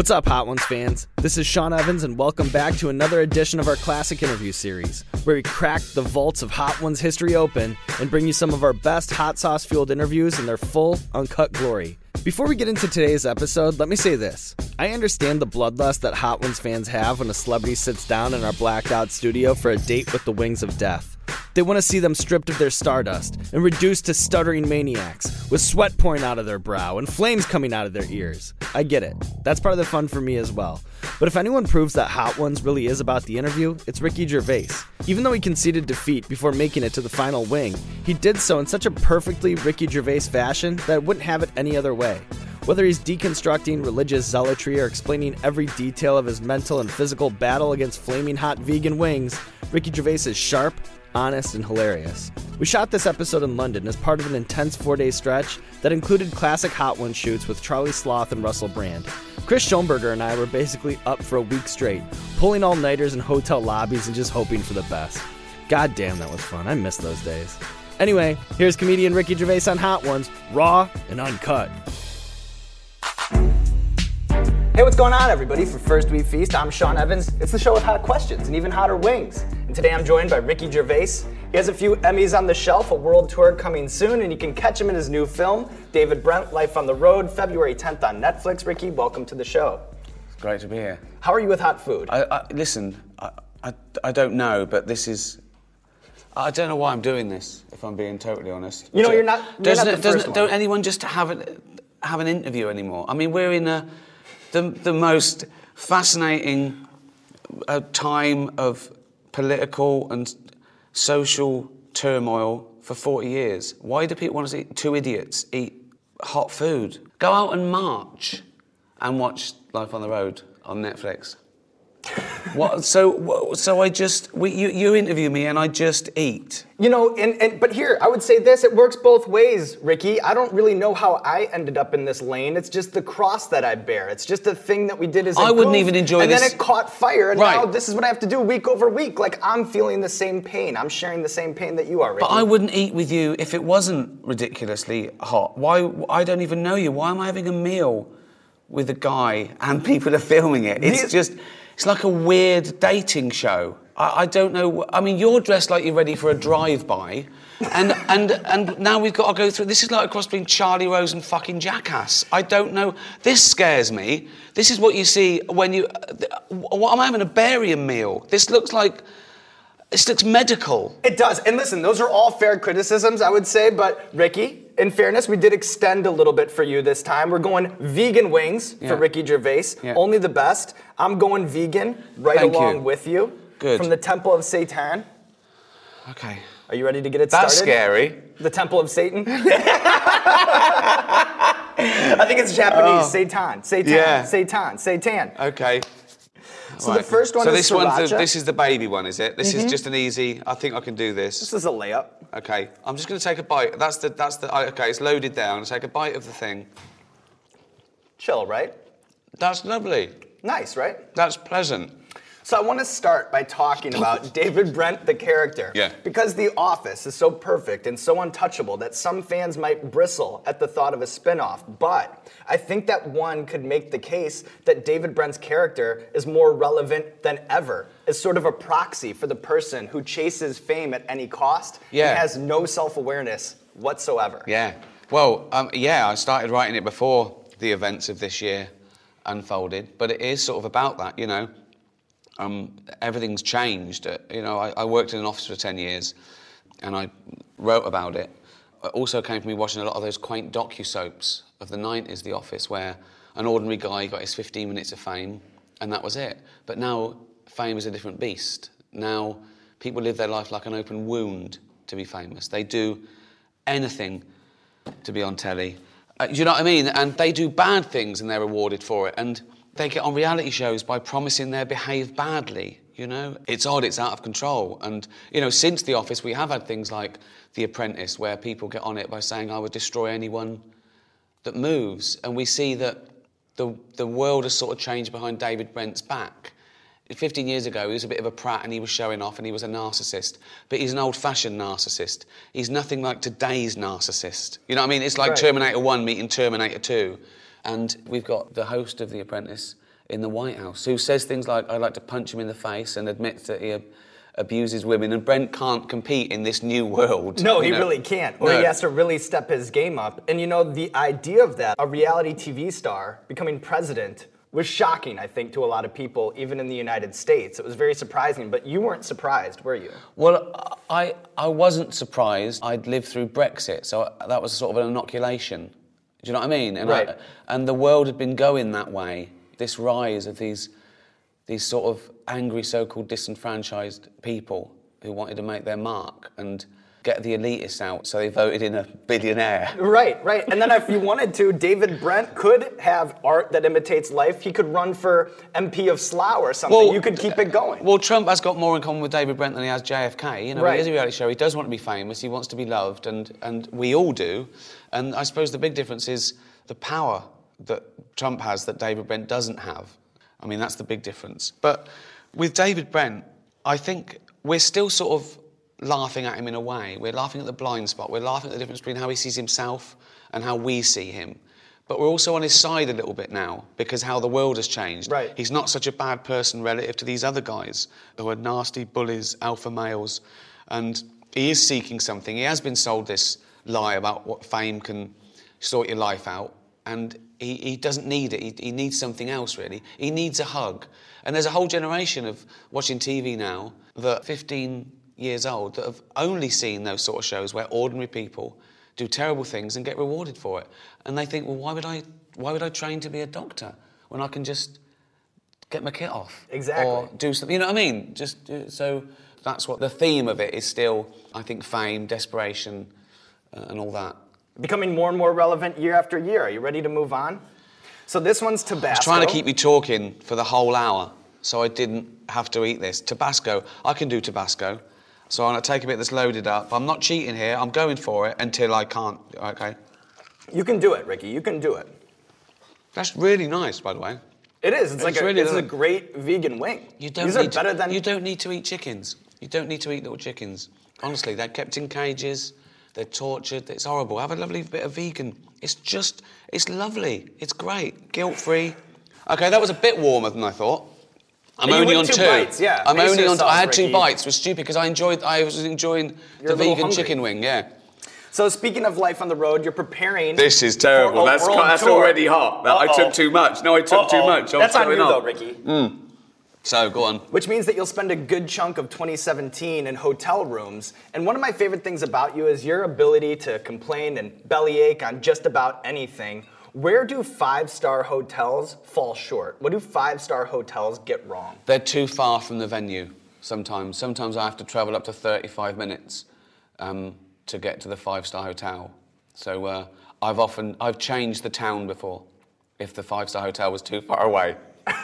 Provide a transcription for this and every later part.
What's up, Hot Ones fans? This is Sean Evans, and welcome back to another edition of our classic interview series, where we crack the vaults of Hot Ones history open and bring you some of our best hot sauce fueled interviews in their full, uncut glory. Before we get into today's episode, let me say this. I understand the bloodlust that Hot Ones fans have when a celebrity sits down in our blacked out studio for a date with the wings of death. They want to see them stripped of their stardust and reduced to stuttering maniacs with sweat pouring out of their brow and flames coming out of their ears. I get it. That's part of the fun for me as well. But if anyone proves that Hot Ones really is about the interview, it's Ricky Gervais. Even though he conceded defeat before making it to the final wing, he did so in such a perfectly Ricky Gervais fashion that it wouldn't have it any other way. Whether he's deconstructing religious zealotry or explaining every detail of his mental and physical battle against flaming hot vegan wings, Ricky Gervais is sharp, honest, and hilarious. We shot this episode in London as part of an intense four day stretch that included classic Hot One shoots with Charlie Sloth and Russell Brand. Chris Schonberger and I were basically up for a week straight, pulling all nighters in hotel lobbies and just hoping for the best. God damn, that was fun. I miss those days. Anyway, here's comedian Ricky Gervais on Hot Ones, raw and uncut. Hey, what's going on, everybody? For First We Feast, I'm Sean Evans. It's the show with hot questions and even hotter wings. And today I'm joined by Ricky Gervais. He has a few Emmys on the shelf, a world tour coming soon, and you can catch him in his new film, David Brent Life on the Road, February 10th on Netflix. Ricky, welcome to the show. It's great to be here. How are you with hot food? I, I, listen, I, I, I don't know, but this is. I don't know why I'm doing this, if I'm being totally honest. You know, you're not- you're Doesn't not it- doesn't- Don't anyone just have an, have an interview anymore? I mean, we're in a, the, the most fascinating uh, time of political and social turmoil for 40 years. Why do people want to see two idiots eat hot food? Go out and march and watch Life on the Road on Netflix. What? So, so I just we, you, you interview me and I just eat. You know, and, and but here I would say this: it works both ways, Ricky. I don't really know how I ended up in this lane. It's just the cross that I bear. It's just a thing that we did as a I wouldn't even enjoy and this- And then it caught fire, and Right. now this is what I have to do week over week. Like I'm feeling the same pain. I'm sharing the same pain that you are, Ricky. But I wouldn't eat with you if it wasn't ridiculously hot. Why? I don't even know you. Why am I having a meal with a guy and people are filming it? It's These- just, it's like a weird dating show. I, I don't know. I mean, you're dressed like you're ready for a drive-by, and and and now we've got to go through. This is like a cross between Charlie Rose and fucking Jackass. I don't know. This scares me. This is what you see when you. What am I having a barium meal? This looks like. This looks medical. It does. And listen, those are all fair criticisms, I would say. But Ricky, in fairness, we did extend a little bit for you this time. We're going vegan wings Yeah. for Ricky Gervais. Yeah. Only the best. I'm going vegan right Thank along you. with you. Good. From the Temple of Satan. Okay. Are you ready to get it That's started? scary. The Temple of Satan? I think it's Japanese. Oh. Satan. Satan. Yeah. Satan. Satan. Okay. So the first one so is this one's the, this is the baby one, is it? This is mm-hmm. just an easy. I think I can do This this. is a layup. Okay. I'm just going to take a bite. That's the. That's the. Okay. It's loaded down. Take a bite of the thing. Chill, right? That's lovely. Nice, right? That's pleasant. So I want to start by talking about David Brent, the character. Yeah. Because The Office is so perfect and so untouchable that some fans might bristle at the thought of a spin-off. But I think that one could make the case that David Brent's character is more relevant than ever as sort of a proxy for the person who chases fame at any cost Yeah. and has no self-awareness whatsoever. Yeah. Well, um, yeah. I started writing it before the events of this year unfolded, but it is sort of about that, you know. Um, everything's changed. Uh, you know, I, I worked in an office for ten years, and I wrote about it. also came from me watching a lot of those quaint docu-soaps of the 90s, The Office, where an ordinary guy got his 15 minutes of fame and that was it. But now fame is a different beast. Now people live their life like an open wound to be famous. They do anything to be on telly. Uh, do you know what I mean? And they do bad things and they're rewarded for it. And they get on reality shows by promising they'll behave badly. You know, it's odd, it's out of control. And, you know, since The Office, we have had things like The Apprentice, where people get on it by saying, I would destroy anyone that moves. And we see that the, the world has sort of changed behind David Brent's back. 15 years ago, he was a bit of a prat and he was showing off and he was a narcissist. But he's an old fashioned narcissist. He's nothing like today's narcissist. You know what I mean? It's like Right. Terminator 1 meeting Terminator 2. And we've got the host of The Apprentice in the White House who says things like, I'd like to punch him in the face and admits that he ab- abuses women. And Brent can't compete in this new world. No, he know? really can't. Or No. he has to really step his game up. And you know, the idea of that, a reality TV star becoming president, was shocking, I think, to a lot of people, even in the United States. It was very surprising, but you weren't surprised, were you? Well, I, I wasn't surprised. I'd lived through Brexit, so that was sort of an inoculation. Do you know what I mean? And, I- and the world had been going that way. This rise of these, these sort of angry, so-called disenfranchised people who wanted to make their mark and get the elitists out, so they voted in a billionaire. Right, right. And then if you wanted to, David Brent could have art that imitates life. He could run for MP of Slough or something. you could keep it going. Well, Trump has got more in common with David Brent than he has JFK. You know, Right. he is a reality show. He does want to be famous. He wants to be loved, and and we all do. And I suppose the big difference is the power that Trump has that David Brent doesn't have. I mean, that's the big difference. But with David Brent, I think we're still sort of laughing at him in a way. We're laughing at the blind spot. We're laughing at the difference between how he sees himself and how we see him. But we're also on his side a little bit now because how the world has changed. Right. He's not such a bad person relative to these other guys who are nasty bullies, alpha males. And he is seeking something. He has been sold this lie about what fame can sort your life out. And he, he doesn't need it. He, he needs something else, really. He needs a hug. And there's a whole generation of watching TV now that 15 years old that have only seen those sort of shows where ordinary people do terrible things and get rewarded for it. And they think, well, why would I, why would I train to be a doctor when I can just get my kit off. Exactly. Or do something. You know what I mean? Just do, so that's what the theme of it is. Still, I think fame, desperation, uh, and all that. Becoming more and more relevant year after year. Are you ready to move on? So this one's Tabasco. I was trying to keep you talking for the whole hour, so I didn't have to eat this. Tabasco, I can do Tabasco. So I'm gonna take a bit that's loaded up. I'm not cheating here. I'm going for it until I can't. Okay. You can do it, Ricky. You can do it. That's really nice, by the way. It is. It's, like It's a, it's a great vegan wing. You don't These need are better to, than You don't need to eat chickens. You don't need to eat little chickens. Honestly, they're kept in cages. They're tortured. It's horrible. Have a lovely bit of vegan. It's just, it's lovely. It's great. Guilt free. Okay, that was a bit warmer than I thought. I'm only on two two. bites, yeah. I'm Pace only on. yourself, I had two Ricky. bites. It was stupid because I enjoyed. I was enjoying You're the vegan hungry. chicken wing. Yeah. So speaking of life on the road, you're preparing. This is for terrible. a That's world that's tour. already hot. That- I Uh-oh. took too much. No, I took too Uh-oh. much. I was That's on going you on. though, Ricky. Hmm. So go on. Which means that you'll spend a good chunk of 2017 in hotel rooms. And one of my favorite things about you is your ability to complain and bellyache on just about anything. Where do five star hotels fall short? What do five star hotels get wrong? They're too far from the venue sometimes. Sometimes I have to travel up to 35 minutes um, to get to the five star hotel. So uh, I've often I've changed the town before if the five star hotel was too far away.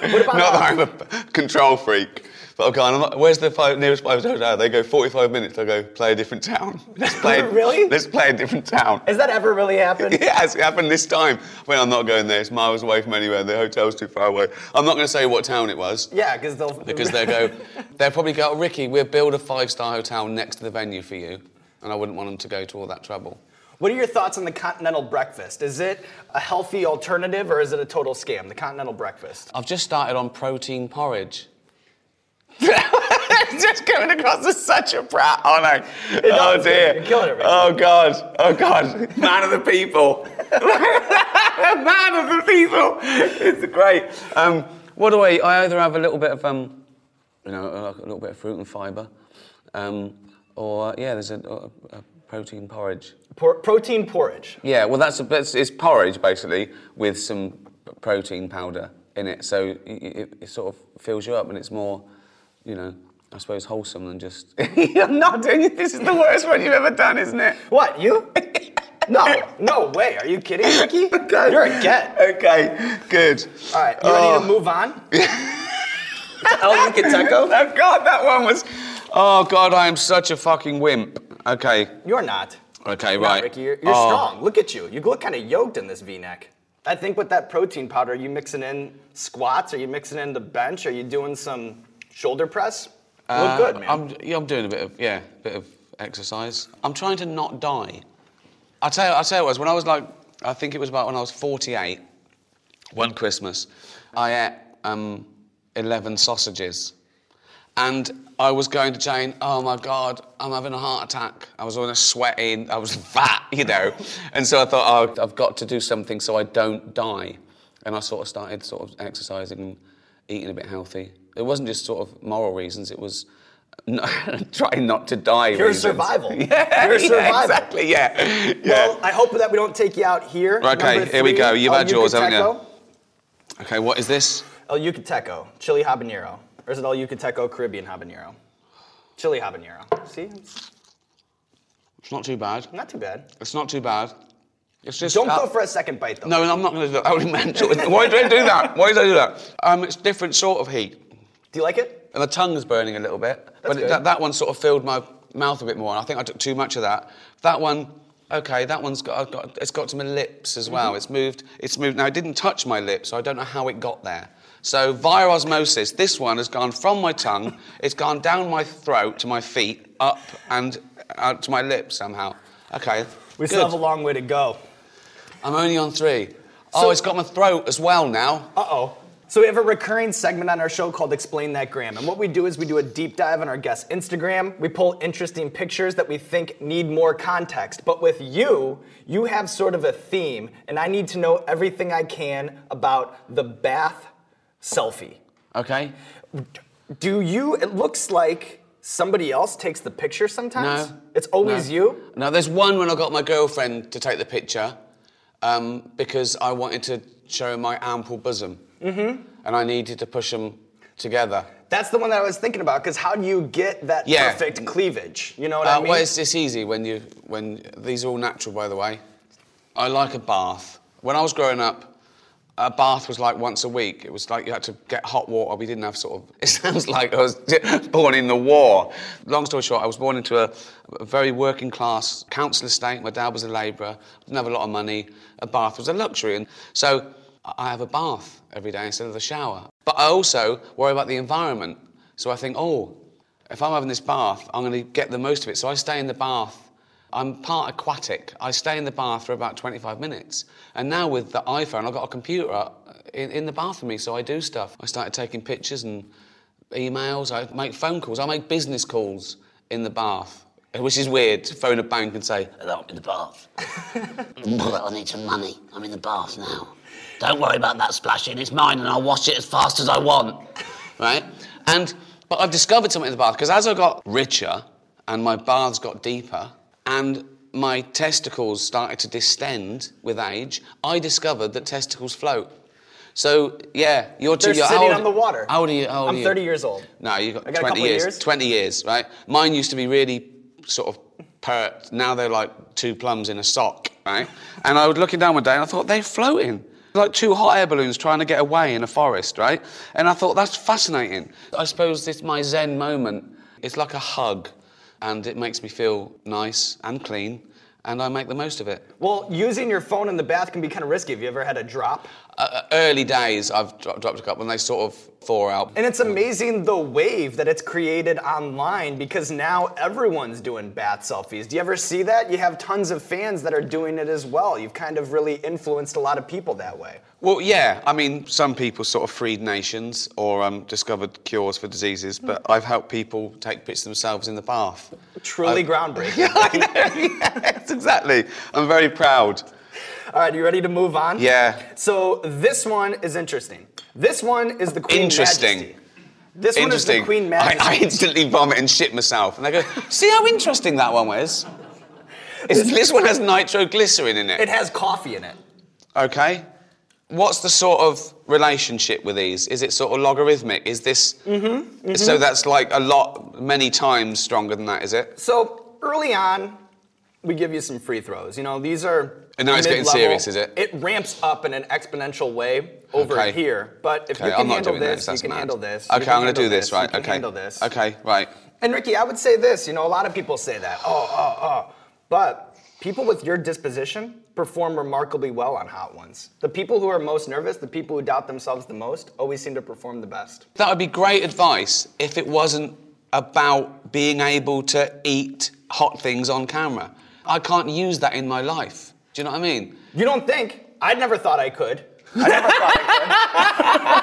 What about Not that I'm a control freak, but gone. I'm not, where's the five, nearest five star hotel? Ah, they go 45 minutes. I go play a different town. Let's play. Really? Let's play a different town. Has that ever really happened? Yes, it happened this time. When I'm not going there, it's miles away from anywhere. The hotel's too far away. I'm not going to say what town it was. Yeah, because they'll. Because they'll go, they'll probably go, "Oh, Ricky, we'll build a five star hotel next to the venue for you. And I wouldn't want them to go to all that trouble. What are your thoughts on the continental breakfast? Is it a healthy alternative or is it a total scam? The continental breakfast. I've just started on protein porridge. just coming across as such a brat, aren't I? Oh does, dear. you're killing it, Ricky. Oh God. Oh God. Man of the people. Man of the people. It's great. Um, what do I? I either have a little bit of um, you know, like a little bit of fruit and fibre, um, or yeah, there's a, a, a protein porridge. Por- protein porridge. Yeah, well, that's, a, that's it's porridge basically with some protein powder in it, so it, it, it sort of fills you up, and it's more, you know, I suppose wholesome than just. You're nodding. This is the worst one you've ever done, isn't it? What, you? no, no way. Are you kidding, Ricky? Okay. You're a get. Okay, good. All right, you ready Oh. to move on? El Yucateco? Oh God, that one was. Oh God, I am such a fucking wimp. Okay. You're not. Okay, You're right. Not, Ricky, you're, you're Oh. strong. Look at you. You look kind of yoked in this V-neck. I think with that protein powder, are you mixing in squats? Are you mixing in the bench? Are you doing some shoulder press? You look Uh, good, man. I'm, yeah, I'm doing a bit of yeah, bit of exercise. I'm trying to not die. I tell you, I tell you what, it was when I was like, I think it was about when I was 48. One Christmas, I ate um, 11 sausages, and I was going to Jane. Oh my God, I'm having a heart attack. I was almost sweating. I was fat, you know, and so I thought, oh, I've got to do something so I don't die. And I sort of started sort of exercising eating a bit healthy. It wasn't just sort of moral reasons. It was no, trying not to die. Pure reasons. survival. Yeah, Pure yeah, exactly. Yeah, yeah. Well, I hope that we don't take you out here. Okay, here we go. You've El had oh, yours, haven't you? Okay, what is this? El Yucateco, chili habanero. Or is it El Yucateco Caribbean habanero? Chili habanero. See? It's not too bad. not too bad. It's not too bad. It's just Don't uh, go for a second bite, though. No, I'm not going to do that. I mentioned it. Why did I do that? Why did I do that? Um, it's different sort of heat. Do you like it? And the tongue's burning a little bit. but good. that, that one sort of filled my mouth a bit more. And I think I took too much of that. That one, okay, that one's got, got it's got to my lips as well. It's moved, it's moved. Now, it didn't touch my lips, so I don't know how it got there. So, via osmosis, this one has gone from my tongue, it's gone down my throat to my feet, up and out to my lips somehow. Okay. We good. still have a long way to go. I'm only on three. So- oh, it's got my throat as well now. Uh oh. So we have a recurring segment on our show called Explain That Gram. And what we do is we do a deep dive on our guest's Instagram. We pull interesting pictures that we think need more context. But with you, you have sort of a theme, and I need to know everything I can about the bath selfie. Okay. Do you, it looks like somebody else takes the picture sometimes? No. It's always No. you? No, there's one when I got my girlfriend to take the picture um, because I wanted to show my ample bosom. Mm-hmm. And I needed to push them together. That's the one that I was thinking about, because how do you get that Yeah. perfect cleavage? You know what Uh, I mean? well, it's, it's easy when you when these are all natural, by the way. I like a bath. When I was growing up, a bath was like once a week. It was like you had to get hot water. We didn't have sort of. It sounds like I was born in the war. Long story short, I was born into a, a very working class council estate. My dad was a labourer. Didn't have a lot of money. A bath was a luxury, and so I have a bath every day instead of the shower. But I also worry about the environment. So I think, oh, if I'm having this bath, I'm going to get the most of it. So I stay in the bath. I'm part aquatic. I stay in the bath for about 25 minutes. And now with the iPhone, I've got a computer in, in the bath with me, so I do stuff. I started taking pictures and emails. I make phone calls. I make business calls in the bath, which is weird to phone a bank and say, Hello, I'm in the bath. I need some money. I'm in the bath now. Don't worry about that splashing. It's mine and I'll wash it as fast as I want. right? And but I've discovered something in the bath because as I got richer and my baths got deeper and my testicles started to distend with age, I discovered that testicles float. So yeah, you're too They're young. How sitting old- on the water. How old are you? Old I'm are you? 30 years old. No, you got, got 20 couple years. years. 20 years, right? Mine used to be really sort of pert. Now they're like two plums in a sock, right? and I was looking down one day and I thought, they're floating. Like two hot air balloons trying to get away in a forest, right? And I thought, that's fascinating. I suppose it's my Zen moment. It's like a hug, and it makes me feel nice and clean, and I make the most of it. Well, using your phone in the bath can be kind of risky. Have you ever had a drop? Uh, early days, I've dro- dropped a couple, and they sort of thaw out. And it's amazing the wave that it's created online because now everyone's doing bath selfies. Do you ever see that? You have tons of fans that are doing it as well. You've kind of really influenced a lot of people that way. Well, yeah. I mean, some people sort of freed nations or um, discovered cures for diseases, but I've helped people take pictures themselves in the bath. Truly I- groundbreaking. I know, yes, exactly. I'm very proud. All right, you ready to move on? Yeah. So this one is interesting. This one is the Queen Interesting. Majesty. This one is the Interesting. Queen I, Majesty. I instantly vomit and shit myself. And they go, see how interesting that one was? Is, this one has nitroglycerin in it. It has coffee in it. Okay. What's the sort of relationship with these? Is it sort of logarithmic? Is this. Mm-hmm, So that's like a lot, many times stronger than that, is it? So early on, we give you some free throws. You know, these are. And now it's getting serious, is it? It ramps up in an exponential way over Okay. here. But if Okay, you can I'm not handle doing this, this. you can mad. handle this. Okay, I'm going to do this, right? You can okay. handle this. Okay, right. And Ricky, I would say this. You know, a lot of people say that. Oh, oh, oh. But people with your disposition perform remarkably well on hot ones. The people who are most nervous, the people who doubt themselves the most, always seem to perform the best. That would be great advice if it wasn't about being able to eat hot things on camera. I can't use that in my life. Do you know what I mean? You don't think? I never thought I could. I never thought I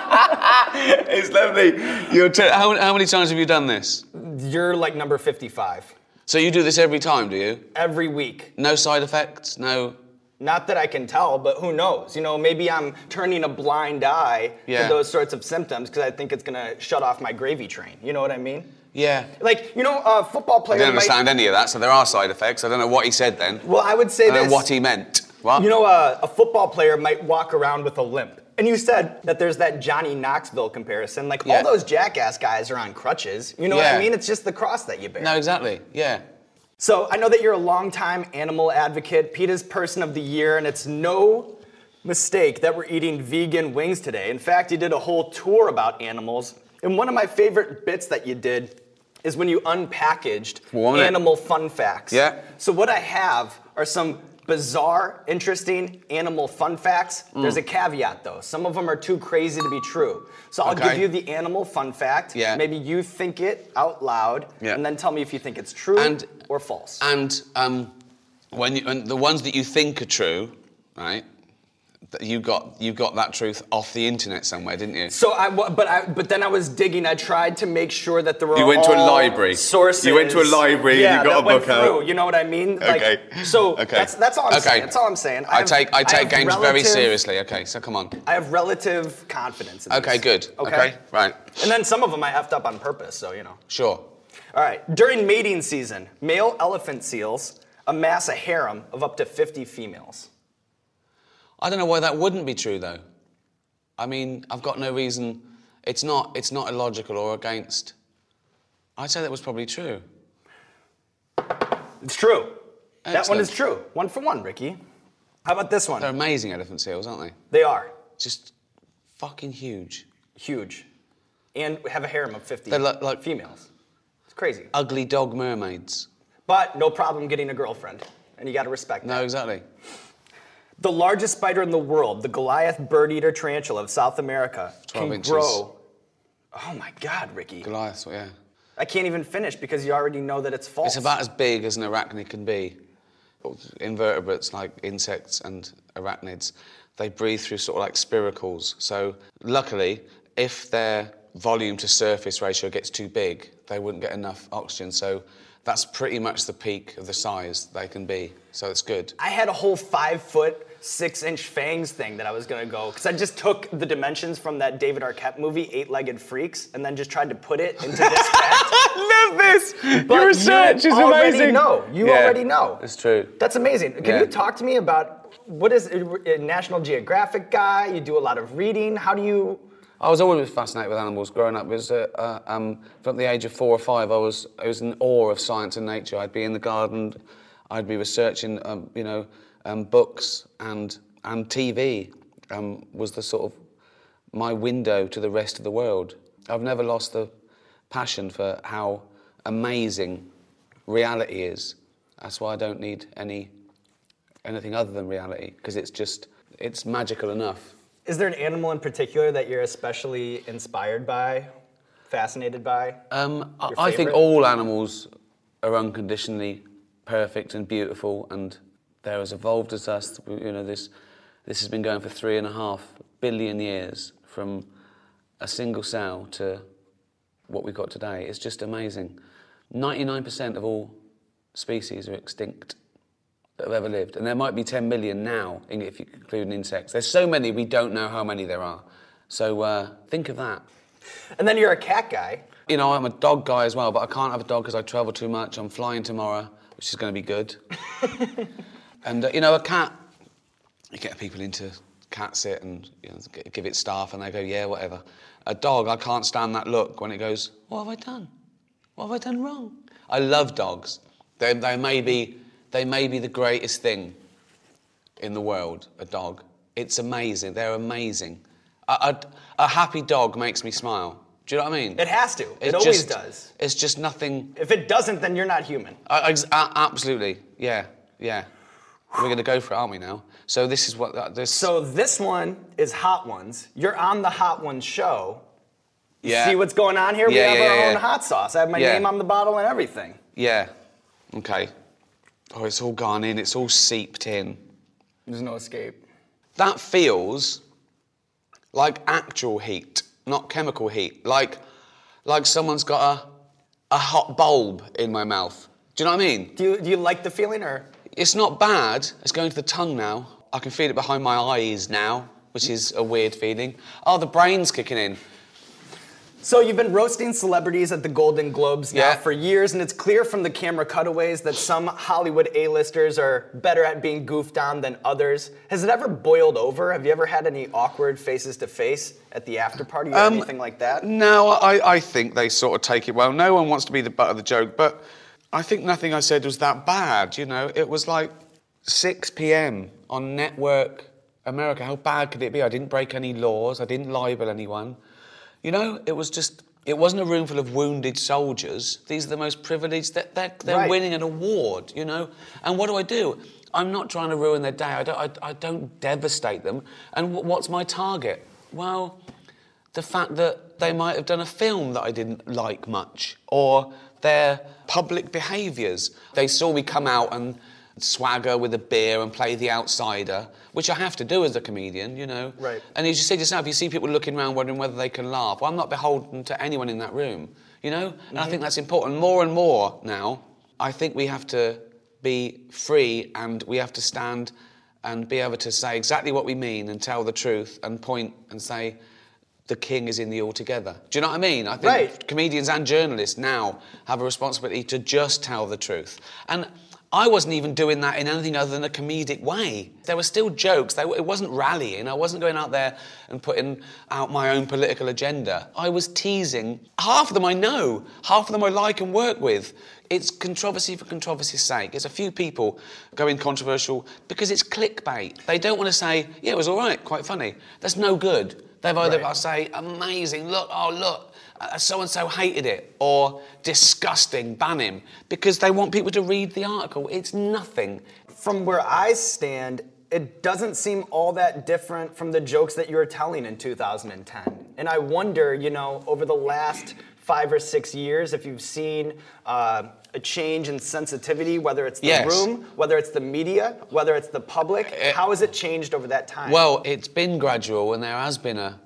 could. It's lovely. You're t- how, how many times have you done this? You're like number 55 So you do this every time, do you? every week. No side effects? No. Not that I can tell, but who knows? You know, maybe I'm turning a blind eye Yeah. to those sorts of symptoms because I think it's gonna shut off my gravy train. You know what I mean? Yeah. Like, you know, a football I player didn't might- understand any of that, so there are side effects. I don't know what he said then. Well, I would say I don't this. know what he meant. What? You know, uh, a football player might walk around with a limp. And you said that there's that Johnny Knoxville comparison. Like, Yeah. all those jackass guys are on crutches. You know what I mean? It's just the cross that you bear. No, exactly. Yeah. So I know that you're a longtime animal advocate, PETA's Person of the Year, and it's no mistake that we're eating vegan wings today. In fact, you did a whole tour about animals. And one of my favorite bits that you did is when you unpackaged animal fun facts. Yeah. So what I have are some bizarre, interesting animal fun facts. Mm. There's a caveat though. Some of them are too crazy to be true. So I'll Okay. give you the animal fun fact. Yeah. Maybe you think it out loud, Yeah. and then tell me if you think it's true And- or false. And um, when you, and the ones that you think are true, right? That You got you got that truth off the internet somewhere, didn't you? So I, but I, but then I was digging. I tried to make sure that there were You went to a library. Sources. You went to a library and yeah, you got that a went book out. through, You know what I mean? Like, Okay. So Okay. that's that's all I'm Okay. saying. That's all I'm saying. I have- take I take have games very seriously. Okay, so come on. I have relative confidence. In Okay, these. good. Okay, right. And then some of them I effed up on purpose. So you know. Sure. All right. During mating season, male elephant seals amass a harem of up to 50 females. I don't know why that wouldn't be true though. I mean, I've got no reason. It's not. It's not illogical or against. I'd say that was probably true. It's true. That one is true. One for one, Ricky. How about this one? They're amazing elephant seals, aren't they? They are Just fucking huge. huge, and have a harem of 50 They're like- like- females. It's crazy. Ugly dog mermaids. But no problem getting a girlfriend, and you got to respect them. No, that. exactly. The largest spider in the world, the Goliath bird eater tarantula of South America, 12 can inches. grow. Oh my God, Ricky! Goliath, yeah. I can't even finish because you already know that it's false. It's about as big as an arachnid can be. Invertebrates like insects and arachnids, they breathe through sort of like spiracles. So luckily, if their volume to surface ratio gets too big, they wouldn't get enough oxygen. So that's pretty much the peak of the size they can be. So it's good. I had a whole five foot, six inch fangs thing that I was gonna go because I just took the dimensions from that David Arquette movie, Eight Legged Freaks, and then just tried to put it into this fact. love this. But Your research you is already amazing. know. You Yeah, already know. It's true. That's amazing. Can Yeah. you talk to me about what is a National Geographic guy? You do a lot of reading. How do you? I was always fascinated with animals growing up. It was, uh, uh, um, from the age of four or five, I was, I was in awe of science and nature. I'd be in the garden, I'd be researching, um, you know, um, books and, and TV um, was the sort of my window to the rest of the world. I've never lost the passion for how amazing reality is. That's why I don't need any anything other than reality because it's just it's magical enough. Is there an animal in particular that you're especially inspired by, fascinated by? Um, I- I think all animals are unconditionally perfect and beautiful, and they're as evolved as us. You know, this this has been going for three and a half billion years from a single cell to what we've got today. It's just amazing. Ninety-nine percent of all species are extinct that have ever lived, and there might be ten million now, if you include insects. There's so many we don't know how many there are. So uh, think of that. And then you're a cat guy. You know, I'm a dog guy as well, but I can't have a dog because I travel too much. I'm flying tomorrow. which is going to be good. and uh, you know, a cat, you get people into cat sit and you know, give it staff, and they go, yeah, whatever. A dog, I can't stand that look when it goes, what have I done? What have I done wrong? I love dogs. They, they may be, they may be the greatest thing in the world. A dog. It's amazing. They're amazing. A, a, a happy dog makes me smile. Do you know what I mean? It has to. It always just- does. It's just nothing. If it doesn't, then you're not human. I- ex- a- absolutely. Yeah. Yeah. We're going to go for it, aren't we now? So this is what that, this. So this one is Hot Ones. You're on the Hot Ones show. yeah. See what's going on here? we Yeah, have yeah, our yeah, own hot sauce. I have my name on the bottle and everything. Yeah. Okay. Oh, it's all gone in. It's all seeped in. There's no escape. That feels like actual heat, not chemical heat. Like, like someone's got a, a hot bulb in my mouth. Do you know what I mean? Do you, do you like the feeling or? It's not bad. It's going to the tongue now. I can feel it behind my eyes now, which is a weird feeling. Oh, the brain's kicking in. So you've been roasting celebrities at the Golden Globes now Yeah. for years, and it's clear from the camera cutaways that some Hollywood A-listers are better at being goofed on than others. Has it ever boiled over? Have you ever had any awkward faces to face at the after party or Um, anything like that? No, I, I think they sort of take it well. No one wants to be the butt of the joke, but I think nothing I said was that bad. You know, it was like 6 p.m. on Network America. How bad could it be? I didn't break any laws. I didn't libel anyone. You know, it was just. It wasn't a room full of wounded soldiers. These are the most privileged. They're, they're, they're Right. winning an award, you know. And what do I do? I'm not trying to ruin their day. I don't, I, I don't devastate them. And wh- what's my target? Well, the fact that they might have done a film that I didn't like much, or their public behaviours. They saw me come out and swagger with a beer and play the outsider, which I have to do as a comedian, you know. Right. And as you said if you see people looking around wondering whether they can laugh. Well, I'm not beholden to anyone in that room, you know? And I mm-hmm. think that's important. More and more now, I think we have to be free and we have to stand and be able to say exactly what we mean and tell the truth and point and say, the king is in the altogether. Do you know what I mean? I think Right. comedians and journalists now have a responsibility to just tell the truth. And I wasn't even doing that in anything other than a comedic way. There were still jokes. They, it wasn't rallying. I wasn't going out there and putting out my own political agenda. I was teasing. Half of them I know. Half of them I like and work with. It's controversy for controversy's sake. It's a few people going controversial because it's clickbait. They don't want to say, yeah, it was all right, quite funny. That's no good. They've either Right. got to say, amazing, look, oh, look, so and so hated it, or disgusting, ban him, because they want people to read the article. It's nothing. From where I stand, it doesn't seem all that different from the jokes that you were telling in 2010. And I wonder, you know, over the last five or six years, if you've seen uh, a change in sensitivity, whether it's the Yes. room, whether it's the media, whether it's the public, how has it changed over that time? Well, it's been gradual, and there has been a,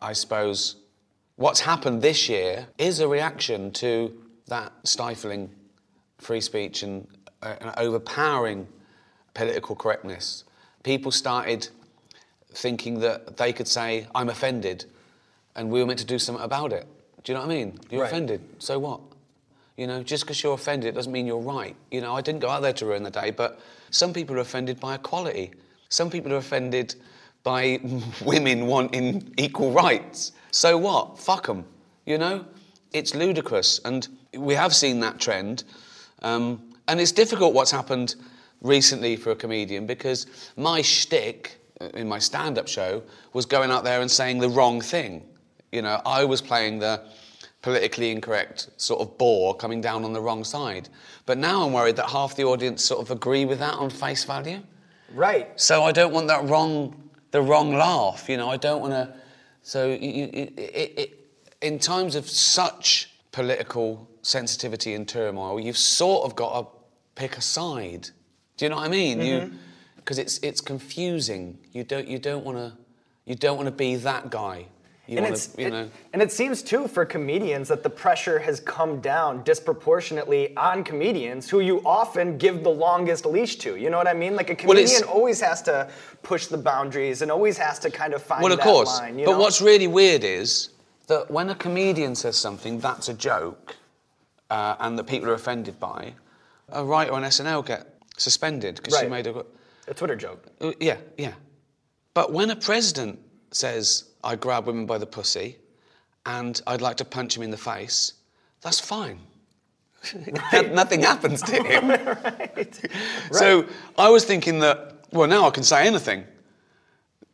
I suppose, what's happened this year is a reaction to that stifling free speech and uh, an overpowering political correctness. People started thinking that they could say, I'm offended, and we were meant to do something about it. Do you know what I mean? You're Right. offended, so what? You know, just because you're offended, it doesn't mean you're right. You know, I didn't go out there to ruin the day, but some people are offended by equality. Some people are offended by women wanting equal rights. So what? Fuck them. You know? It's ludicrous. And we have seen that trend. Um, and it's difficult what's happened recently for a comedian because my shtick uh, in my stand up show was going out there and saying the wrong thing. You know, I was playing the politically incorrect sort of bore coming down on the wrong side. But now I'm worried that half the audience sort of agree with that on face value. right. So I don't want that wrong, the wrong laugh. You know, I don't want to. So you, it, it, it, in times of such political sensitivity and turmoil, you've sort of got to pick a side. Do you know what I mean? You, mm-hmm. because it's it's confusing. You don't you don't want to you don't want to be that guy. You and want it's you it- know. and it seems too for comedians that the pressure has come down disproportionately on comedians who you often give the longest leash to. You know what I mean? Like a Well, comedian always has to push the boundaries and always has to kind of find Well, of that course. line. You but know? what's really weird is that when a comedian says something that's a joke uh, and that people are offended by, a writer on SNL get suspended because she made a. A Twitter joke. Uh, Yeah, yeah. But when a president says, I grab women by the pussy and I'd like to punch him in the face, that's fine. Nothing happens to him. So I was thinking that, well, now I can say anything.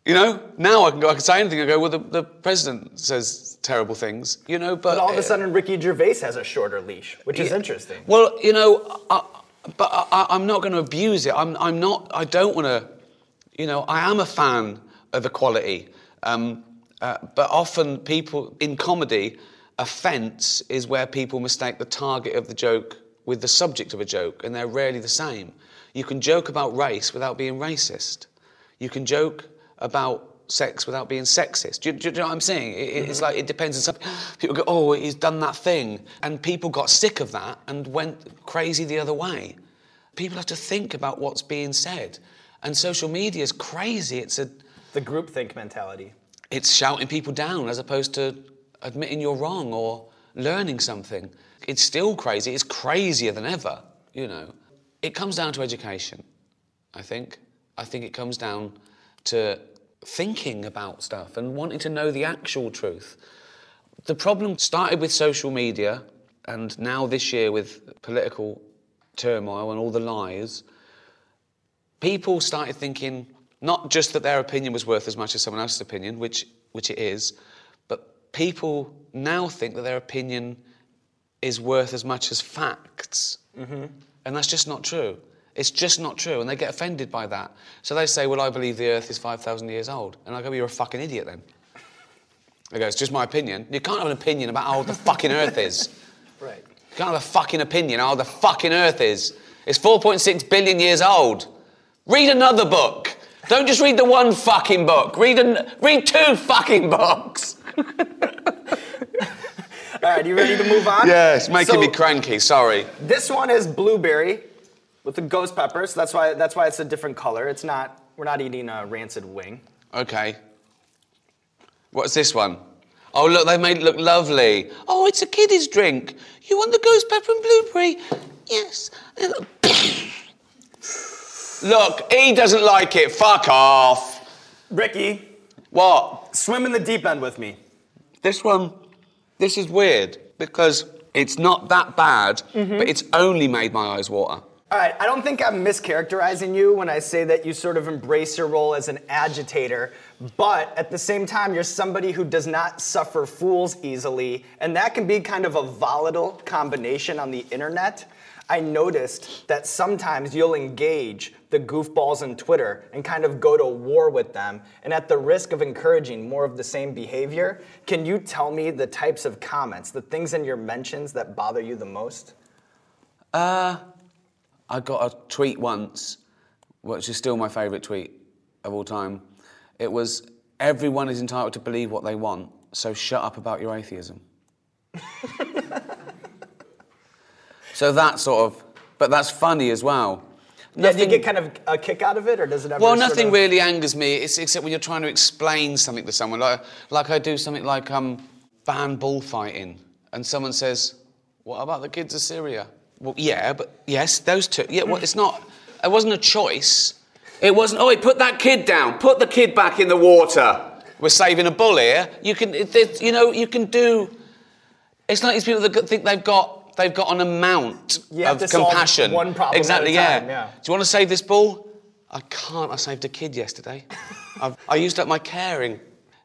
You know, now I can go, I can say anything. I go, well, the, the president says terrible things, you know, but. But all of a sudden, Ricky Gervais has a shorter leash, which is yeah. interesting. Well, you know, I, but I, I'm not going to abuse it. I'm, I'm not. I don't want to. You know, I am a fan of equality, um, uh, but often people in comedy, offence is where people mistake the target of the joke with the subject of a joke, and they're rarely the same. You can joke about race without being racist. You can joke about sex without being sexist. Do you, do you know what I'm saying? It- it- it's like it depends on some people go, oh, he's done that thing, and people got sick of that and went crazy the other way. People have to think about what's being said, and social media is crazy. It's a The groupthink mentality. It's shouting people down as opposed to admitting you're wrong or learning something. It's still crazy. It's crazier than ever, you know. It comes down to education, I think. I think it comes down to thinking about stuff and wanting to know the actual truth. The problem started with social media and now this year with political turmoil and all the lies people started thinking not just that their opinion was worth as much as someone else's opinion, which, which it is, but people now think that their opinion is worth as much as facts. Mm-hmm. And that's just not true. It's just not true, and they get offended by that. So they say, Well, I believe the earth is 5,000 years old. And I go, You're a fucking idiot then. I go, It's just my opinion. You can't have an opinion about how old the fucking earth is. Right. You can't have a fucking opinion how the fucking Earth is. It's 4.6 billion years old. Read another book. Don't just read the one fucking book. Read an, read two fucking books. All right, you ready to move on? Yeah, it's making So, me cranky. Sorry. This one is blueberry with the ghost pepper, so that's why that's why it's a different color. It's not we're not eating a rancid wing. Okay. What's this one? Oh, look, they made it look lovely. Oh, it's a kiddie's drink. You want the ghost pepper and blueberry? Yes. Look, he doesn't like it. Fuck off. Ricky, What? swim in the deep end with me. This one, this is weird because it's not that bad, but it's only made my eyes water. All right, I don't think I'm mischaracterizing you when I say that you sort of embrace your role as an agitator, but at the same time, you're somebody who does not suffer fools easily, and that can be kind of a volatile combination on the internet. I noticed that sometimes you'll engage the goofballs on Twitter and kind of go to war with them, and at the risk of encouraging more of the same behavior, can you tell me the types of comments, the things in your mentions that bother you the most? Uh, I got a tweet once, which is still my favourite tweet of all time. It was, everyone is entitled to believe what they want, so shut up about your atheism. so that sort of, but that's funny as well. Yeah, do you get kind of a kick out of it, or does it ever? Well, sort nothing of- really angers me, it's, except when you're trying to explain something to someone. Like, like I do something like um, ban bullfighting, and someone says, "What about the kids of Syria?" Well, yeah, but yes, those two. Yeah, well, it's not. It wasn't a choice. It wasn't. Oh, put that kid down. Put the kid back in the water. We're saving a bull here. You can, it, it- you know, you can do. It's like these people that think they've got they've got an amount have of compassion. one problem exactly. time, yeah. yeah. Do you want to save this ball? I can't. I saved a kid yesterday. I've, I used up my caring.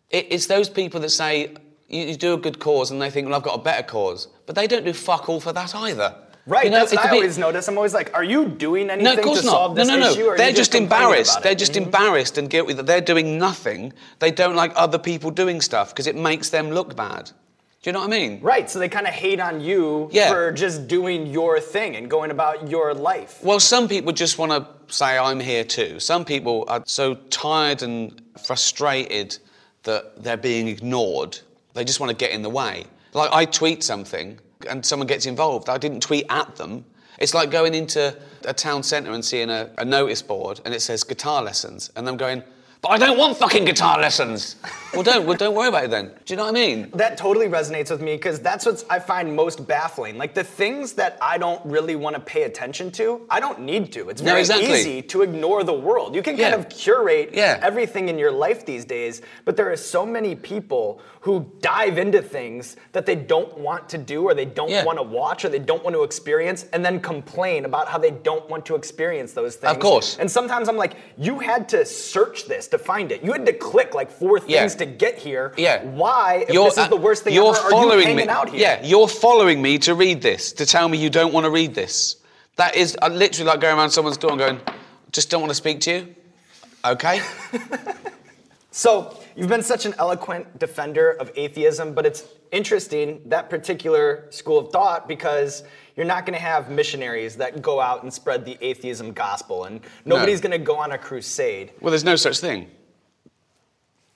It, it's those people that say you, you do a good cause and they think, well, I've got a better cause, but they don't do fuck all for that either. Right, You know, that's what I always notice. I'm always like, are you doing anything no, of course to not. solve this no, no, issue? no. or They're you just embarrassed. They're just Mhm. embarrassed and guilty that they're doing nothing. They don't like other people doing stuff because it makes them look bad. Do you know what I mean? Right, so they kind of hate on you Yeah. for just doing your thing and going about your life. Well, some people just want to say, I'm here too. Some people are so tired and frustrated that they're being ignored, they just want to get in the way. Like, I tweet something and someone gets involved. I didn't tweet at them. It's like going into a town centre and seeing a, a notice board and it says guitar lessons, and I'm going, But I don't want fucking guitar lessons. well, don't. Well, don't worry about it then. Do you know what I mean? That totally resonates with me because that's what I find most baffling. Like the things that I don't really want to pay attention to, I don't need to. It's No, very exactly. easy to ignore the world. You can kind of curate Yeah. everything in your life these days, but there are so many people who dive into things that they don't want to do or they don't Yeah. want to watch or they don't want to experience and then complain about how they don't want to experience those things. Of course. And sometimes I'm like, you had to search this to find it. You had to click like four things Yeah. to get here. Yeah. Why, if You're- this is the worst thing you're ever, following you hanging me. out here? Yeah, you're following me to read this, to tell me you don't want to read this. That is uh, literally like going around someone's door and going, just don't want to speak to you. Okay? So, you've been such an eloquent defender of atheism, but it's interesting, that particular school of thought, because you're not going to have missionaries that go out and spread the atheism gospel, and nobody's going to go on a crusade. well, there's no such thing.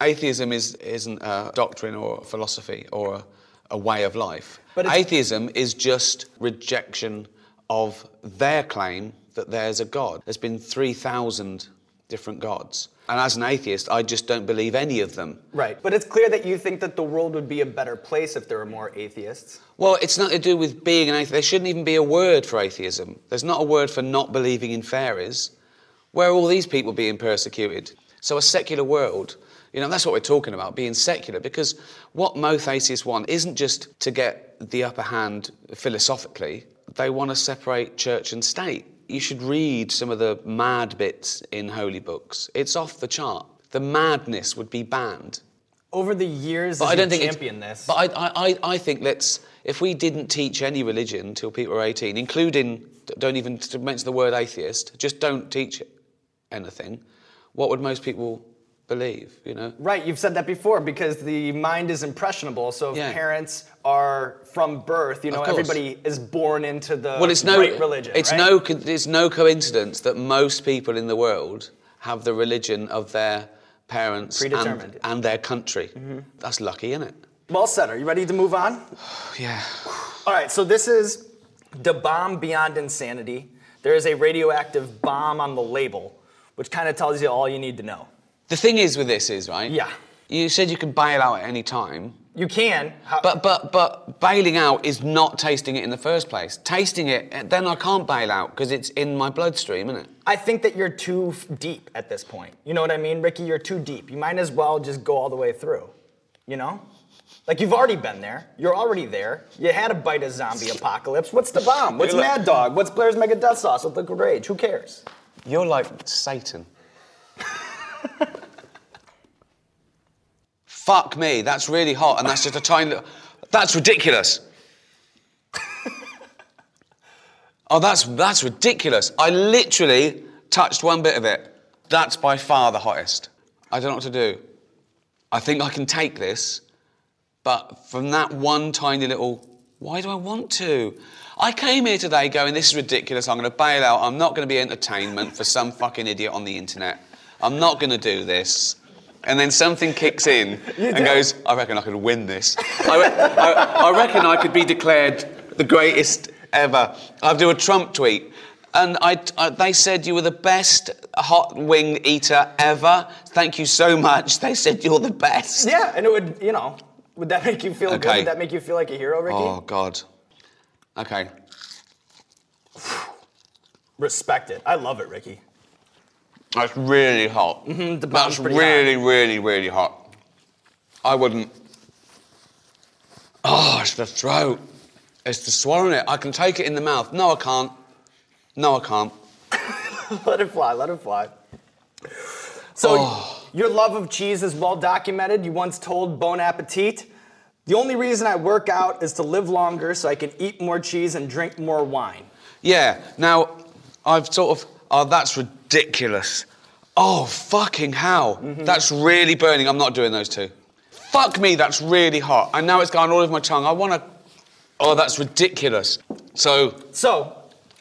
Atheism is, isn't a doctrine or a philosophy or a, a way of life. But Atheism is just rejection of their claim that there's a God. There's been 3,000 different gods. And as an atheist, I just don't believe any of them. Right. But it's clear that you think that the world would be a better place if there were more atheists. Well, it's nothing to do with being an atheist. There shouldn't even be a word for atheism. There's not a word for not believing in fairies. Where are all these people being persecuted? So, a secular world, you know, that's what we're talking about, being secular, because what most atheists want isn't just to get the upper hand philosophically, they want to separate church and state. You should read some of the mad bits in holy books. It's off the chart. The madness would be banned. Over the years, I don't think it's- champion this. But I, I, I- I think let's if we didn't teach any religion till people are 18, including don't even mention the word atheist, just don't teach anything. What would most people believe? You know. Right, you've said that before because the mind is impressionable. So if Yeah. parents are from birth, you know, everybody is born into the Well, it's no right religion. it's right? no it's no coincidence that most people in the world have the religion of their parents and, Mm-hmm. and their country. That's lucky, isn't it? Well said. Are you ready to move on? Yeah. All right, so this is the bomb beyond insanity. There is a radioactive bomb on the label, which kind of tells you all you need to know. The thing is with this is right. Yeah. You said you can bail out at any time. You can, how- But but but bailing out is not tasting it in the first place. Tasting it, eh, then I can't bail out because it's in my bloodstream, isn't it? I think that you're too f- deep at this point. You know what I mean, Ricky? You're too deep. You might as well just go all the way through. You know? Like you've already been there. You're already there. You had a bite of zombie apocalypse. What's the bomb? What's Mad Dog? What's Blair's Mega Death Sauce with Liquid Rage? Who cares? You're like Satan. Fuck me, that's really hot, and that's just a tiny. little- That's ridiculous. oh, that's that's ridiculous. I literally touched one bit of it. That's by far the hottest. I don't know what to do. I think I can take this, but from that one tiny little, why do I want to? I came here today going, this is ridiculous. I'm going to bail out. I'm not going to be entertainment for some fucking idiot on the internet. I'm not going to do this. And then something kicks in and goes, I reckon I could win this. I, re- I, I reckon I could be declared the greatest ever. I'll do a Trump tweet. And I, I- they said you were the best hot wing eater ever. Thank you so much. They said you're the best. Yeah, and it would, you know, would that make you feel good? Would that make you feel like a hero, Ricky? Oh, God. Okay. Respect it. I love it, Ricky. That's really hot. Mm-hmm, the That's really, really, really hot. I wouldn't. Oh, it's the throat. It's the swallowing it. I can take it in the mouth. No, I can't. No, I can't. let it fly, let it fly. So, Oh. your love of cheese is well documented. You once told Bon Appetit, the only reason I work out is to live longer so I can eat more cheese and drink more wine. Yeah. Now, I've sort of. Oh, that's ridiculous. Oh, fucking hell. Mm-hmm. That's really burning. I'm not doing those two. Fuck me, that's really hot. And now it's gone all over my tongue. I want to. Oh, that's ridiculous. So, So,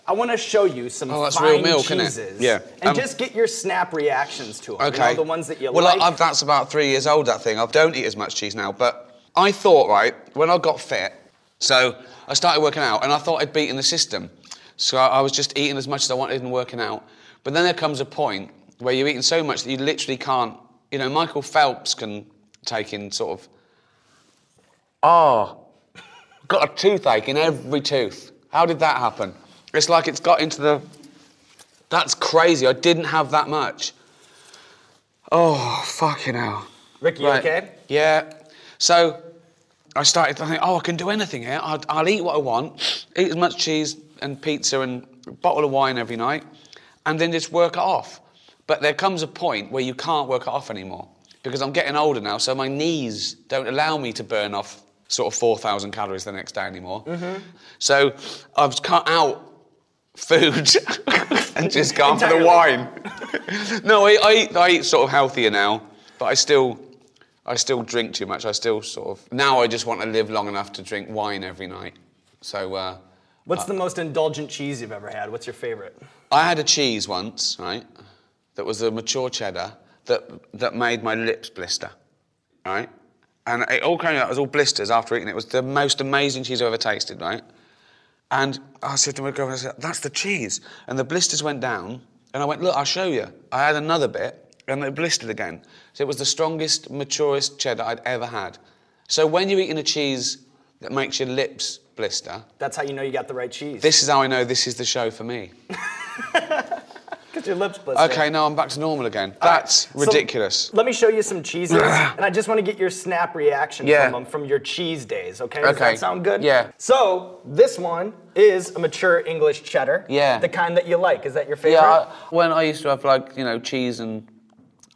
I want to show you some Oh, that's fine real milk, isn't it? cheeses. Yeah. And Um, just get your snap reactions to them. Okay. You know, the ones that you well, like. I've, that's about three years old, that thing. I don't eat as much cheese now. But I thought, right, when I got fit, so I started working out and I thought I'd beaten the system. So I, I was just eating as much as I wanted and working out. But then there comes a point where you're eating so much that you literally can't You know, Michael Phelps can take in sort of, oh, got a toothache in every tooth. How did that happen? It's like it's got into the. That's crazy. I didn't have that much. Oh, fucking hell. Ricky, you Right. okay? Yeah. So I started to think, oh, I can do anything here. I'll, I'll eat what I want, eat as much cheese and pizza and a bottle of wine every night, and then just work it off. But there comes a point where you can't work it off anymore because I'm getting older now, so my knees don't allow me to burn off sort of 4,000 calories the next day anymore. So I've cut out food and just gone for the wine. no, I, I, eat, I eat sort of healthier now, but I still, I still drink too much. I still sort of now I just want to live long enough to drink wine every night. So uh, What's the most indulgent cheese you've ever had? What's your favorite? I had a cheese once, right? That was a mature cheddar that that made my lips blister, right? And it all came out as all blisters after eating it. It was the most amazing cheese I've ever tasted, right? And I said to my girlfriend, I said, that's the cheese. And the blisters went down, and I went, look, I'll show you. I had another bit, and it blistered again. So it was the strongest, maturest cheddar I'd ever had. So when you're eating a cheese that makes your lips blister, That's how you know you got the right cheese. this is how I know this is the show for me. Because your lips blister. Okay, now I'm back to normal again. All right, That's so ridiculous. let me show you some cheeses, and I just want to get your snap reaction Yeah. from them from your cheese days. Okay? Does Okay, that sound good? yeah. So this one is a mature English cheddar. Yeah. The kind that you like. Is that your favorite? yeah, I, when I used to have like you know cheese and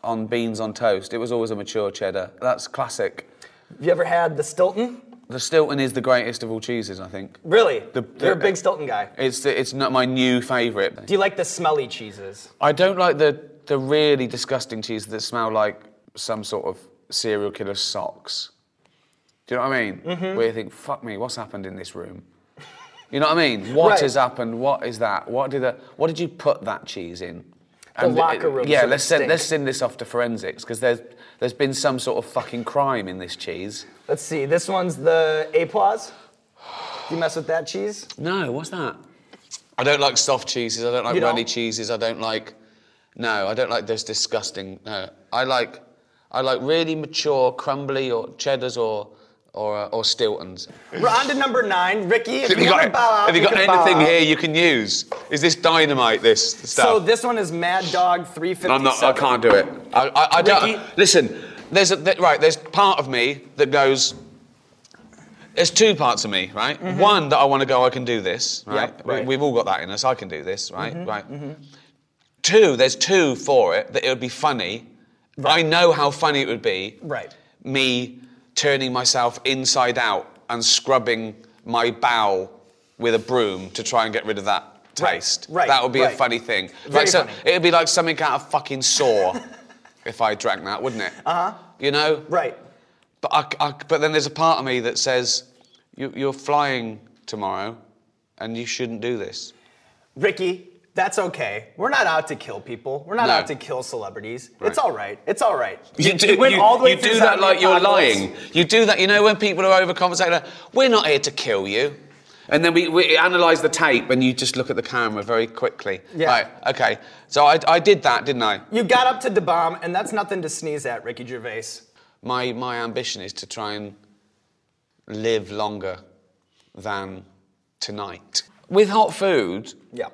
on beans on toast, it was always a mature cheddar. That's classic. Have you ever had the Stilton? The Stilton is the greatest of all cheeses, I think. Really? The- You're a big Stilton guy. It's it's not my new favourite. Do you like the smelly cheeses? I don't like the the really disgusting cheese that smell like some sort of serial killer socks. Do you know what I mean? Mm-hmm. Where you think, fuck me, what's happened in this room? You know what I mean? What Right. has happened? What is that? What did the, what did you put that cheese in? The locker uh, rooms Yeah, let's send let's send this off to forensics because there's there's been some sort of fucking crime in this cheese. Let's see. This one's the Époisses. Do you mess with that cheese? No, what's that? I don't like soft cheeses. I don't like You don't? runny cheeses. I don't like. No, I don't like those disgusting. No, I like. I like really mature, crumbly, or cheddars, or or uh, or Stiltons. We're on to number nine. Ricky, if Have you, you got, bow out, have you got anything here you can use? Is this dynamite? This stuff? So this one is Mad Dog 357. I'm not. I can't do it. I, I, I don't. Listen. There's a, th- right. There's part of me that goes. There's two parts of me, right? Mm-hmm. One that I want to go. I can do this, right? Yep, right. We, have all got that in us. I can do this, right? Mm-hmm, right. Mm-hmm. Two. There's two for it that it would be funny. I know how funny it would be. Right. Me turning myself inside out and scrubbing my bowel with a broom to try and get rid of that taste. right, That would be a funny thing. Very like so, funny. It'd be like something out of fucking Saw if I drank that, wouldn't it? Uh huh. You know? Right. But, I, I- but then there's a part of me that says, you, you're flying tomorrow and you shouldn't do this. Ricky, that's okay. We're not out to kill people. We're not No. out to kill celebrities. Right. It's all right. It's all right. You do, you, all the way you do that like you're lying. You do that, you know, when people are overcompensating, we're not here to kill you. And then we, we analyse the tape and you just look at the camera very quickly. Yeah. Right, okay. So I, I did that, didn't I? You got up to the bomb, and that's nothing to sneeze at, Ricky Gervais. My, my ambition is to try and live longer than tonight. With hot food, Yeah.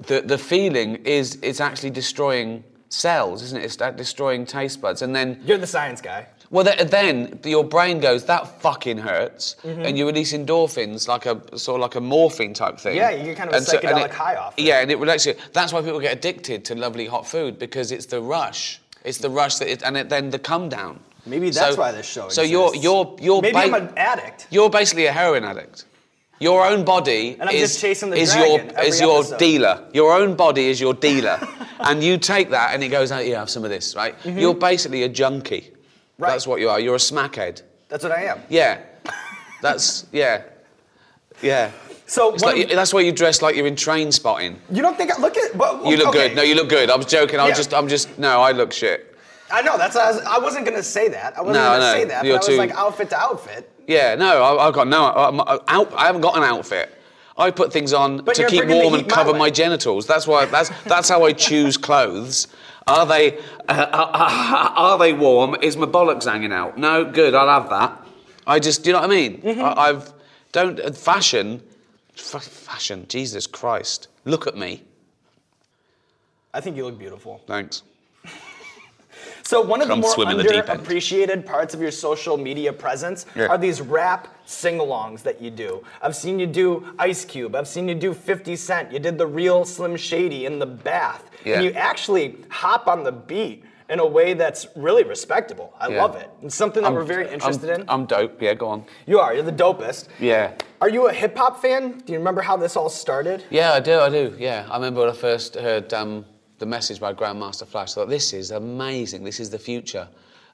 The, the feeling is it's actually destroying cells, isn't it? It's uh, destroying taste buds. And then You're the science guy. Well, th- then your brain goes, that fucking hurts, Mm-hmm. and you release endorphins, like a sort of like a morphine type thing. Yeah, you get kind of a And so- and psychedelic it- high off it. Yeah, and it relaxes you. That's why people get addicted to lovely hot food because it's the rush. It's the rush that, it, and it, then the come down. Maybe that's why this show So you're you're you're Maybe ba- I'm an addict. you're basically a heroin addict. Your own body And I'm is, just chasing the is your is your episode. dealer. Your own body is your dealer, and you take that and it goes, "Oh, yeah, have some of this." Right? You're basically a junkie. Mm-hmm. Right. That's what you are. You're a smackhead. That's what I am. Yeah. That's yeah. Yeah. So like, of- that's why you dress like you're in train spotting. you don't think I look at? But, You look okay. good. No, you look good. I was joking. I was Yeah. just. I'm just. No, I look shit. I know. That's. I, was, I wasn't gonna say that. I wasn't No, gonna know. say that. You're but I was too- like outfit to outfit. Yeah. No, I, I've got no. I'm out, I haven't got an outfit. I put things on But to you're keep bringing the warm and heat my cover way. my genitals. That's why. That's that's how I choose clothes. Are they uh, are, are they warm? Is my bollocks hanging out? No, good. I'll have that. I just, do you know what I mean? Mm-hmm. I, I've don't uh, fashion, f- fashion. Jesus Christ! Look at me. I think you look beautiful. Thanks. So one of Come the more in the underappreciated parts of your social media presence Yeah. are these rap sing-alongs that you do. I've seen you do Ice Cube. I've seen you do 50 Cent. You did the real Slim Shady in the bath. Yeah. And you actually hop on the beat in a way that's really respectable. I Yeah. love it. It's something that I'm- we're very interested I'm, in. I'm dope. Yeah, go on. you are. You're the dopest. Yeah. Are you a hip hop fan? Do you remember how this all started? Yeah, I do, I do. Yeah, I remember when I first heard um, the message by Grandmaster Flash. I thought, this is amazing. This is the future.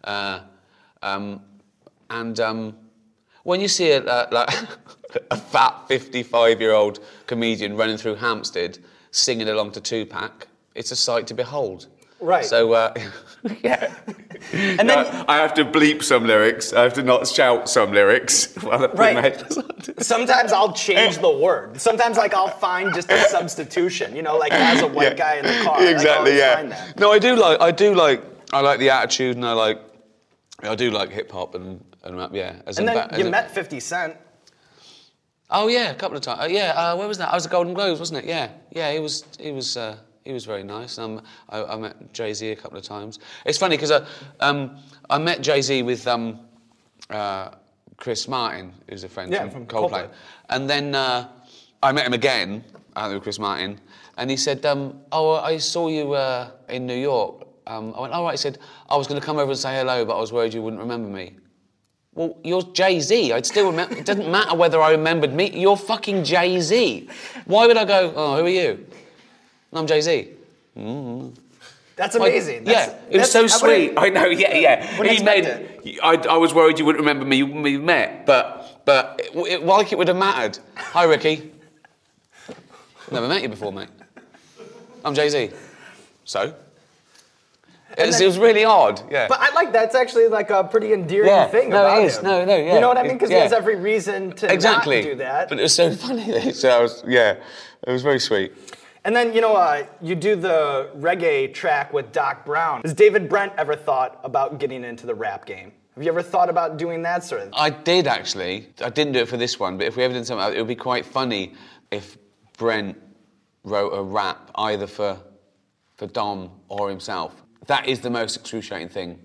Uh, um, and um, when you see a, uh, like a fat 55-year-old comedian running through Hampstead singing along to Tupac, it's a sight to behold. Right. So, uh, yeah. And then I have to bleep some lyrics. I have to not shout some lyrics. while Right. my. Sometimes I'll change the word. Sometimes like I'll find just a substitution, you know, like as a white Yeah. guy in the car. Exactly. always yeah. No, I do like. I do like. I like the attitude, and I like. I do like hip hop and, and rap. Yeah. As And a then ba- you a- met 50 Cent. Oh yeah, a couple of times. Uh, yeah. Uh, where was that? I was at Golden Globes, wasn't it? Yeah. Yeah. He was. He was. Uh, he was very nice. Um, I, I met Jay Z a couple of times. It's funny because I, um, I met Jay Z with um, uh, Chris Martin, who's a friend Yeah, from, from Coldplay. Coldplay. And then uh, I met him again, uh, with Chris Martin, and he said, um, "Oh, I saw you uh, in New York." Um, I went, "All right." He said, "I was going to come over and say hello, but I was worried you wouldn't remember me." Well, you're Jay Z. I'd still remember. It doesn't matter whether I remembered me. You're fucking Jay Z. Why would I go? Oh, who are you? I'm Jay Z. That's Like, amazing. yeah, That's- it was so sweet. I know. Yeah, yeah. He made. I, I was worried you wouldn't remember me. When we met, but but it, it, like it would have mattered. Hi, Ricky. Never met you before, mate. I'm Jay Z. So. It was, then- it was really odd. Yeah. But I like that's actually like a pretty endearing Yeah. thing No, it about is. him. No, no, yeah. You know what I mean? Because Yeah. he has every reason to exactly. not do that. But it was so funny. So I was, yeah, it was very sweet. And then, you know, uh, you do the reggae track with Doc Brown. Has David Brent ever thought about getting into the rap game? Have you ever thought about doing that sort of I did actually. I didn't do it for this one, but if we ever did something, it would be quite funny if Brent wrote a rap either for for Dom or himself. That is the most excruciating thing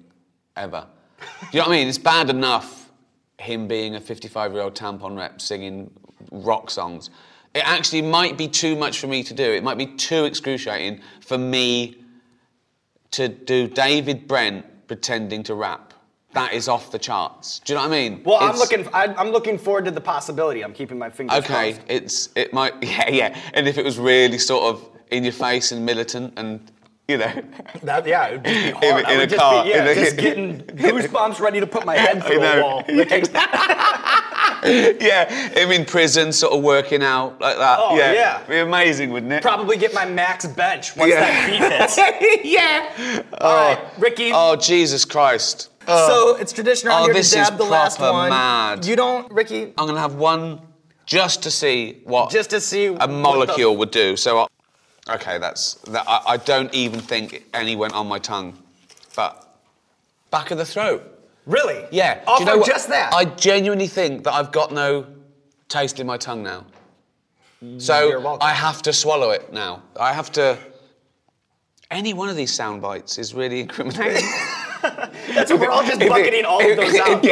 ever. Do you know what I mean? It's bad enough him being a 55-year-old tampon rep singing rock songs. It actually might be too much for me to do. It might be too excruciating for me to do David Brent pretending to rap. That is off the charts. Do you know what I mean? Well, I'm looking. I, I'm looking forward to the possibility. I'm keeping my fingers Okay, crossed. it's it might yeah yeah, and if it was really sort of in your face and militant and you know. That, yeah, it would be hard. In- in a just car, Be, yeah, in a- just getting goosebumps, ready to put my head through know. a wall. yeah, him in prison, sort of working out like that. Oh, yeah, yeah. Be amazing, wouldn't it? Probably get my max bench once Yeah. that beat hits. yeah. All oh. right, Ricky. Oh Jesus Christ! so oh. it's tradition around Oh, here this to is dab the last one. mad. You don't, Ricky. I'm gonna have one just to see what Just to see a what the- molecule would do. So, I, okay, that's that. I, I don't even think any went on my tongue, but back of the throat. Really? Yeah. Do you know just that. I genuinely think that I've got no taste in my tongue now. So. I have to swallow it now. I have to. Any one of these sound bites is really incriminating. That's what we're all just bucketing all of those out.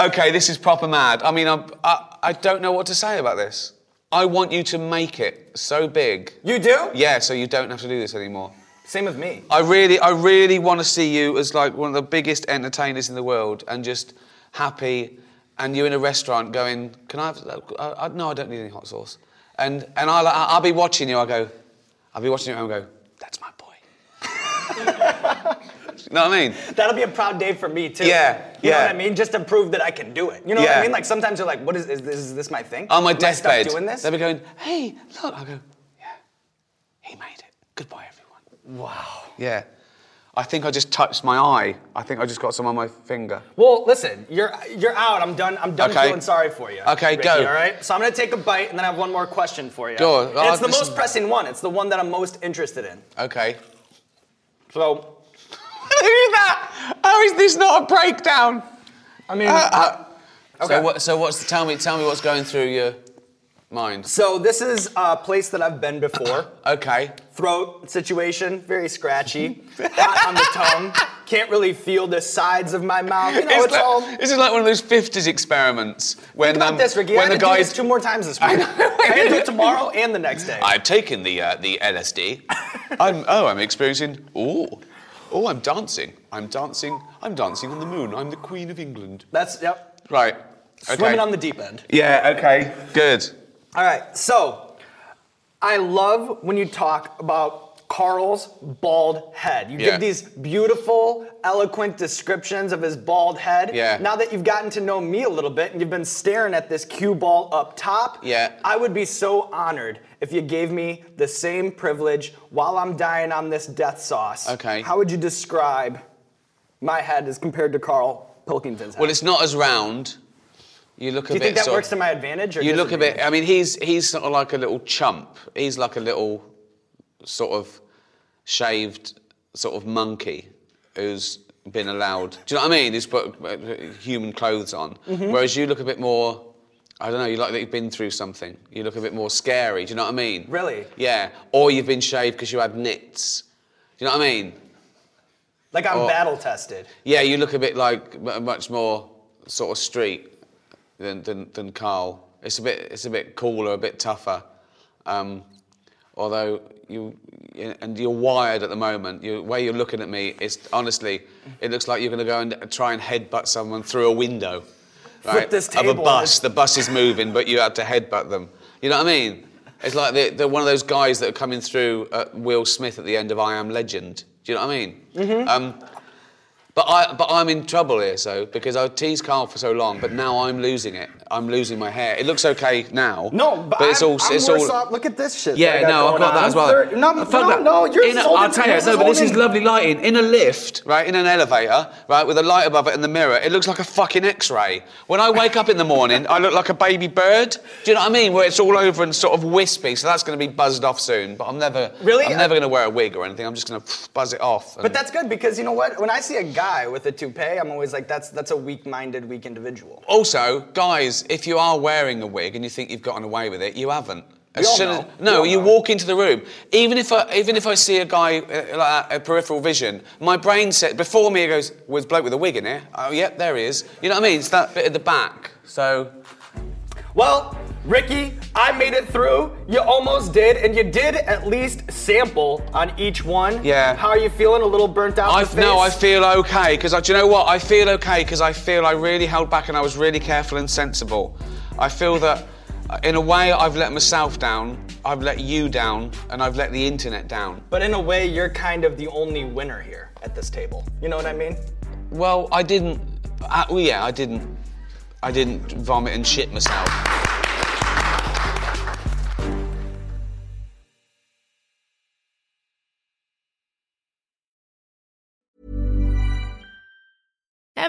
okay, this is proper mad. I mean, I'm, I, I don't know what to say about this. I want you to make it so big. You do? Yeah, so you don't have to do this anymore. Same with me. I really, I really want to see you as like one of the biggest entertainers in the world, and just happy, and you're in a restaurant going, "Can I have? Uh, I, no, I don't need any hot sauce." And and I'll, I'll be watching you. I go, I'll be watching you and I go, "That's my boy." you know what I mean? That'll be a proud day for me too. Yeah, You know what I mean? Just to prove that I can do it. You know what I mean? Like sometimes you're like, what is, is this? Is this my thing? On my Am deathbed, doing this? they'll be going, "Hey, look!" I go, "Yeah, he made it. Good everyone." Wow. Yeah. I think I just touched my eye. I think I just got some on my finger. Well, listen, you're you're out. I'm done. I'm done Okay. feeling sorry for you. Okay, Ricky, go. All right. So I'm gonna take a bite, and then I have one more question for you. Go. And Oh, it's the most pressing one. It's the one that I'm most interested in. Okay. So, Look at that! How is this not a breakdown? I mean, Uh, Okay. So what? So what's? Tell me. Tell me what's going through your mind. so this is a place that I've been before. Okay. Throat situation, very scratchy. Hot on the tongue. Can't really feel the sides of my mouth. You know, It's it's like- all. this is like one of those 50s experiments when Think about um, this, Ricky. when I the had to do this guys two more times this week. I, had to do it tomorrow and the next day. I've taken the uh, the LSD. I'm oh I'm experiencing oh oh I'm dancing. I'm dancing. I'm dancing on the moon. I'm the Queen of England. That's yep. Right. Okay. Swimming on the deep end. Yeah. Okay. Good. All right, so I love when you talk about Carl's bald head. You Yeah. give these beautiful, eloquent descriptions of his bald head. Yeah. Now that you've gotten to know me a little bit and you've been staring at this cue ball up top, Yeah. I would be so honored if you gave me the same privilege while I'm dying on this death sauce. Okay. How would you describe my head as compared to Carl Pilkington's head? Well, it's not as round. You look a Do you bit. think that sort works of- to my advantage? Or You look a bit. I mean, he's he's sort of like a little chump. He's like a little sort of shaved sort of monkey who's been allowed. Do you know what I mean? He's put uh, human clothes on. Mm-hmm. Whereas you look a bit more. I don't know. You look like you've been through something. You look a bit more scary. Do you know what I mean? Really? Yeah. Or you've been shaved because you had nits. Do you know what I mean? Like I'm battle tested. Yeah, you look a bit like m- much more sort of street than, than, than Carl. It's a bit it's a bit cooler, a bit tougher. Um, although you and you're wired at the moment. You, the way you're looking at me is honestly, it looks like you're going to go and try and headbutt someone through a window, right? of a bus. The bus is moving, but you had to headbutt them. You know what I mean? It's like they're, they're one of those guys that are coming through Will Smith at the end of I Am Legend. Do you know what I mean? Mm-hmm. Um, but I, but I'm in trouble here, so because I teased Carl for so long, but now I'm losing it. I'm losing my hair. It looks okay now. No, but, it's I'm, all, I'm it's all. off. Look at this shit. Yeah, no, I've got on. that as well. No, no, that- no, you're in a- I'll tell you, no, but this is lovely lighting. In a lift, right, in an elevator, right, with a light above it and the mirror, it looks like a fucking X-ray. When I wake up in the morning, I look like a baby bird. Do you know what I mean? Where it's all over and sort of wispy. So that's going to be buzzed off soon. But I'm never, Really? I'm never going to wear a wig or anything. I'm just going to buzz it off. But that's good because you know what? When I see a guy with a toupee, I'm always like, that's that's a weak-minded, weak individual. Also, guys, if you are wearing a wig and you think you've gotten away with it, you haven't. All soon as- no, you walk into the room. Even if I, even if I see a guy uh, like a peripheral vision, my brain said before me it goes, "Was bloke with a wig in here?" Oh, yep, there he is. You know what I mean? It's that bit at the back. So Well, Ricky, I made it through. You almost did, and you did at least sample on each one. Yeah. How are you feeling? A little burnt out? I no, I feel okay because do you know what? I feel okay because I feel I really held back and I was really careful and sensible. I feel that uh, in a way I've let myself down, I've let you down, and I've let the internet down. But in a way, you're kind of the only winner here at this table. You know what I mean? Well, I didn't. Uh, well, yeah, I didn't. I didn't vomit and shit myself.